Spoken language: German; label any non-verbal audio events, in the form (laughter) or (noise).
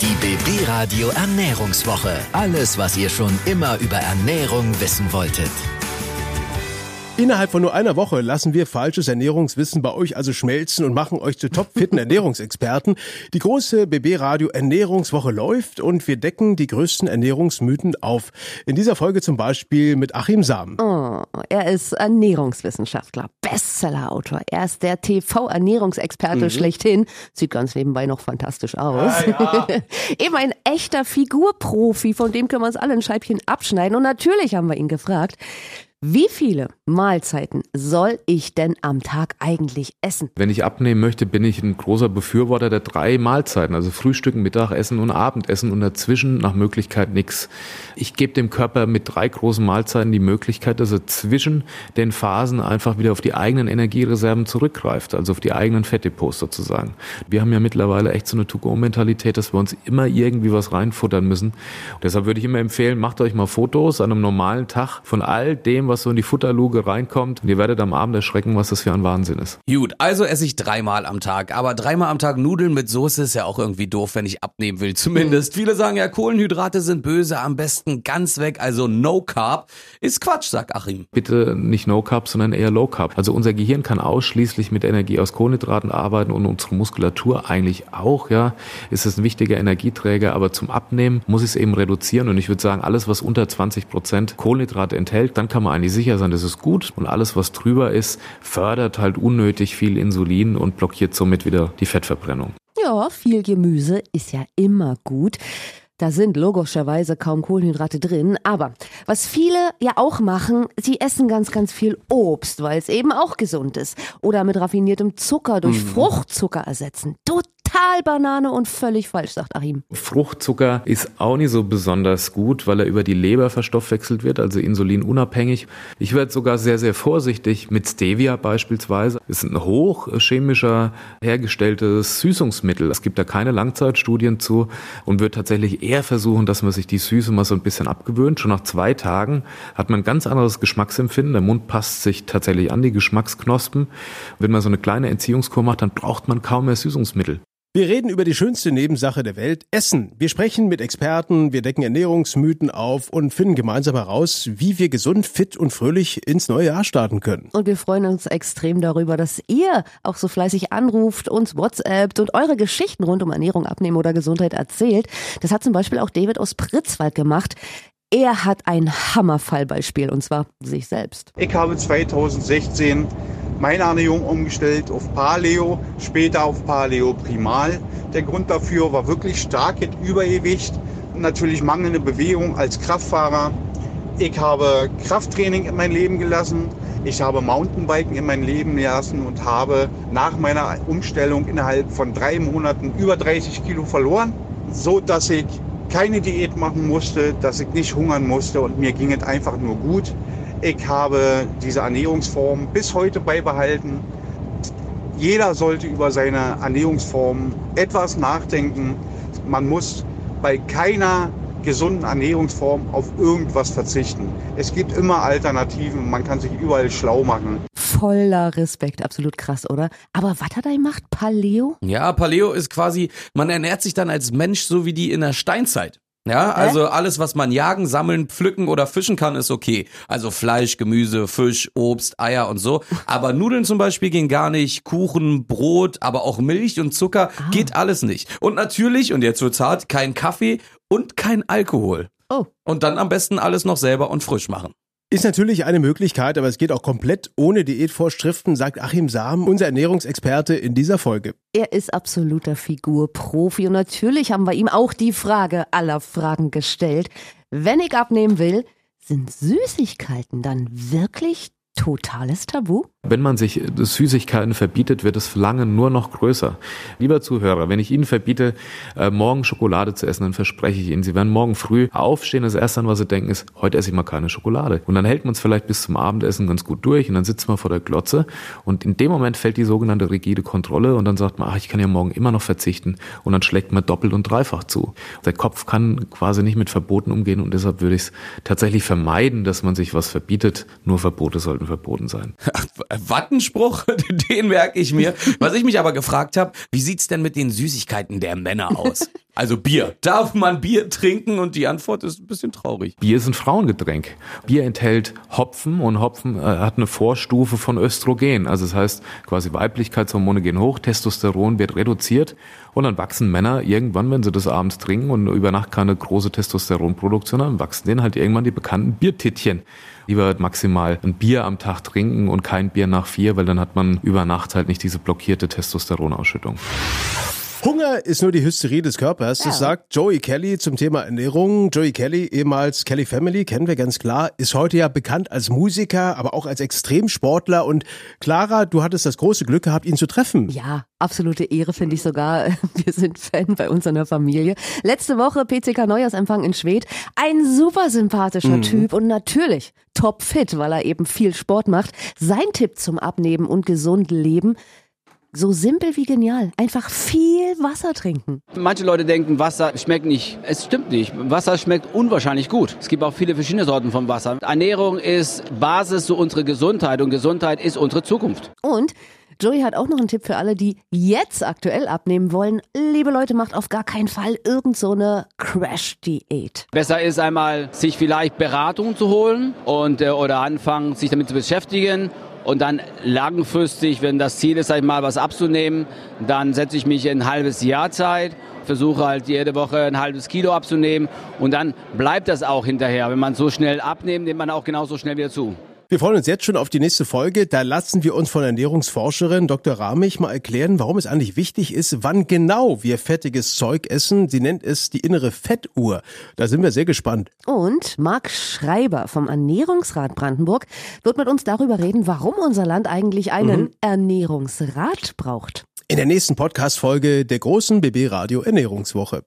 Die BB Radio Ernährungswoche. Alles, was ihr schon immer über Ernährung wissen wolltet. Innerhalb von nur einer Woche lassen wir falsches Ernährungswissen bei euch also schmelzen und machen euch zu topfitten Ernährungsexperten. Die große BB Radio Ernährungswoche läuft und wir decken die größten Ernährungsmythen auf. In dieser Folge zum Beispiel mit Achim Sam. Oh, er ist Ernährungswissenschaftler, Bestsellerautor. Er ist der TV-Ernährungsexperte mhm. schlechthin. Sieht ganz nebenbei noch fantastisch aus. Ja, ja. (laughs) Eben ein echter Figurprofi, von dem können wir uns alle ein Scheibchen abschneiden. Und natürlich haben wir ihn gefragt, wie viele Mahlzeiten soll ich denn am Tag eigentlich essen? Wenn ich abnehmen möchte, bin ich ein großer Befürworter der drei Mahlzeiten, also Frühstück, Mittagessen und Abendessen und dazwischen nach Möglichkeit nichts. Ich gebe dem Körper mit drei großen Mahlzeiten die Möglichkeit, dass er zwischen den Phasen einfach wieder auf die eigenen Energiereserven zurückgreift, also auf die eigenen Fettdepots sozusagen. Wir haben ja mittlerweile echt so eine To-Go-Mentalität, dass wir uns immer irgendwie was reinfuttern müssen. Und deshalb würde ich immer empfehlen, macht euch mal Fotos an einem normalen Tag von all dem, was so in die Futterluge reinkommt. Und ihr werdet am Abend erschrecken, was das für ein Wahnsinn ist. Gut, also esse ich dreimal am Tag. Aber dreimal am Tag Nudeln mit Soße ist ja auch irgendwie doof, wenn ich abnehmen will. Zumindest. Viele sagen ja, Kohlenhydrate sind böse, am besten ganz weg. Also No Carb ist Quatsch, sagt Achim. Bitte nicht No Carb, sondern eher Low Carb. Also unser Gehirn kann ausschließlich mit Energie aus Kohlenhydraten arbeiten und unsere Muskulatur eigentlich auch, ja. Ist es ein wichtiger Energieträger, aber zum Abnehmen muss ich es eben reduzieren. Und ich würde sagen, alles, was unter 20 Prozent Kohlenhydrate enthält, dann kann man eigentlich sicher sein, das ist gut. Und alles, was drüber ist, fördert halt unnötig viel Insulin und blockiert somit wieder die Fettverbrennung. Ja, viel Gemüse ist ja immer gut. Da sind logischerweise kaum Kohlenhydrate drin. Aber was viele ja auch machen, sie essen ganz, ganz viel Obst, weil es eben auch gesund ist. Oder mit raffiniertem Zucker durch mhm. Fruchtzucker ersetzen. Total total Banane und völlig falsch, sagt Achim. Fruchtzucker ist auch nicht so besonders gut, weil er über die Leber verstoffwechselt wird, also insulinunabhängig. Ich werde sogar sehr, sehr vorsichtig mit Stevia beispielsweise. Es ist ein hochchemischer hergestelltes Süßungsmittel. Es gibt da keine Langzeitstudien zu und wird tatsächlich eher versuchen, dass man sich die Süße mal so ein bisschen abgewöhnt. Schon nach zwei Tagen hat man ein ganz anderes Geschmacksempfinden. Der Mund passt sich tatsächlich an die Geschmacksknospen. Wenn man so eine kleine Entziehungskur macht, dann braucht man kaum mehr Süßungsmittel. Wir reden über die schönste Nebensache der Welt, Essen. Wir sprechen mit Experten, wir decken Ernährungsmythen auf und finden gemeinsam heraus, wie wir gesund, fit und fröhlich ins neue Jahr starten können. Und wir freuen uns extrem darüber, dass ihr auch so fleißig anruft, uns WhatsAppt und eure Geschichten rund um Ernährung, Abnehmen oder Gesundheit erzählt. Das hat zum Beispiel auch David aus Pritzwald gemacht. Er hat ein Hammerfallbeispiel und zwar sich selbst. Ich habe 2016 meine Ernährung umgestellt auf Paleo, später auf Paleo Primal. Der Grund dafür war wirklich starkes Übergewicht natürlich mangelnde Bewegung als Kraftfahrer. Ich habe Krafttraining in mein Leben gelassen. Ich habe Mountainbiken in mein Leben gelassen und habe nach meiner Umstellung innerhalb von drei Monaten über 30 Kilo verloren, so dass ich keine Diät machen musste, dass ich nicht hungern musste und mir ging es einfach nur gut. Ich habe diese Ernährungsform bis heute beibehalten. Jeder sollte über seine Ernährungsform etwas nachdenken. Man muss bei keiner gesunden Ernährungsform auf irgendwas verzichten. Es gibt immer Alternativen, man kann sich überall schlau machen. Voller Respekt, absolut krass, oder? Aber was hat er gemacht? Paleo? Ja, Paleo ist quasi, man ernährt sich dann als Mensch so wie die in der Steinzeit. Ja, also alles, was man jagen, sammeln, pflücken oder fischen kann, ist okay. Also Fleisch, Gemüse, Fisch, Obst, Eier und so. Aber Nudeln zum Beispiel gehen gar nicht. Kuchen, Brot, aber auch Milch und Zucker ah. geht alles nicht. Und natürlich, und jetzt wird's hart, kein Kaffee und kein Alkohol. Oh. Und dann am besten alles noch selber und frisch machen. Ist natürlich eine Möglichkeit, aber es geht auch komplett ohne Diätvorschriften, sagt Achim Sam, unser Ernährungsexperte in dieser Folge. Er ist absoluter Figurprofi und natürlich haben wir ihm auch die Frage aller Fragen gestellt. Wenn ich abnehmen will, sind Süßigkeiten dann wirklich totales Tabu? Wenn man sich Süßigkeiten verbietet, wird das Verlangen nur noch größer. Lieber Zuhörer, wenn ich Ihnen verbiete, äh, morgen Schokolade zu essen, dann verspreche ich Ihnen, Sie werden morgen früh aufstehen. Das erste, an was Sie denken, ist, heute esse ich mal keine Schokolade. Und dann hält man es vielleicht bis zum Abendessen ganz gut durch und dann sitzt man vor der Glotze und in dem Moment fällt die sogenannte rigide Kontrolle und dann sagt man, ach, ich kann ja morgen immer noch verzichten und dann schlägt man doppelt und dreifach zu. Der Kopf kann quasi nicht mit Verboten umgehen und deshalb würde ich es tatsächlich vermeiden, dass man sich was verbietet. Nur Verbote sollten verboten sein. (laughs) Wattenspruch, (laughs) den merke ich mir. Was ich mich aber gefragt habe, wie sieht's denn mit den Süßigkeiten der Männer aus? Also Bier. Darf man Bier trinken? Und die Antwort ist ein bisschen traurig. Bier ist ein Frauengetränk. Bier enthält Hopfen und Hopfen äh, hat eine Vorstufe von Östrogen. Also das heißt, quasi Weiblichkeitshormone gehen hoch, Testosteron wird reduziert und dann wachsen Männer irgendwann, wenn sie das abends trinken und über Nacht keine große Testosteronproduktion haben, wachsen denen halt irgendwann die bekannten Biertittchen. Lieber maximal ein Bier am Tag trinken und kein Bier nach vier, weil dann hat man über Nacht halt nicht diese blockierte Testosteronausschüttung. Hunger ist nur die Hysterie des Körpers. Das Ja. sagt Joey Kelly zum Thema Ernährung. Joey Kelly, ehemals Kelly Family, kennen wir ganz klar, ist heute ja bekannt als Musiker, aber auch als Extremsportler. Und Clara, du hattest das große Glück gehabt, ihn zu treffen. Ja, absolute Ehre finde ich sogar. (laughs) Wir sind Fan bei uns in der Familie. Letzte Woche PCK Neujahrsempfang in Schwedt. Ein super sympathischer Typ und natürlich topfit, weil er eben viel Sport macht. Sein Tipp zum Abnehmen und gesund leben. So simpel wie genial. Einfach viel Wasser trinken. Manche Leute denken, Wasser schmeckt nicht. Es stimmt nicht. Wasser schmeckt unwahrscheinlich gut. Es gibt auch viele verschiedene Sorten von Wasser. Ernährung ist Basis zu unserer Gesundheit und Gesundheit ist unsere Zukunft. Und Joey hat auch noch einen Tipp für alle, die jetzt aktuell abnehmen wollen. Liebe Leute, macht auf gar keinen Fall irgend so eine Crash-Diät. Besser ist einmal, sich vielleicht Beratung zu holen und äh, oder anfangen, sich damit zu beschäftigen. Und dann langfristig, wenn das Ziel ist, sag ich mal, was abzunehmen, dann setze ich mich ein halbes Jahr Zeit, versuche halt jede Woche ein halbes Kilo abzunehmen und dann bleibt das auch hinterher. Wenn man so schnell abnimmt, nimmt man auch genauso schnell wieder zu. Wir freuen uns jetzt schon auf die nächste Folge. Da lassen wir uns von Ernährungsforscherin Dr. Ramich mal erklären, warum es eigentlich wichtig ist, wann genau wir fettiges Zeug essen. Sie nennt es die innere Fettuhr. Da sind wir sehr gespannt. Und Marc Schreiber vom Ernährungsrat Brandenburg wird mit uns darüber reden, warum unser Land eigentlich einen Ernährungsrat braucht. In der nächsten Podcast-Folge der großen BB Radio Ernährungswoche.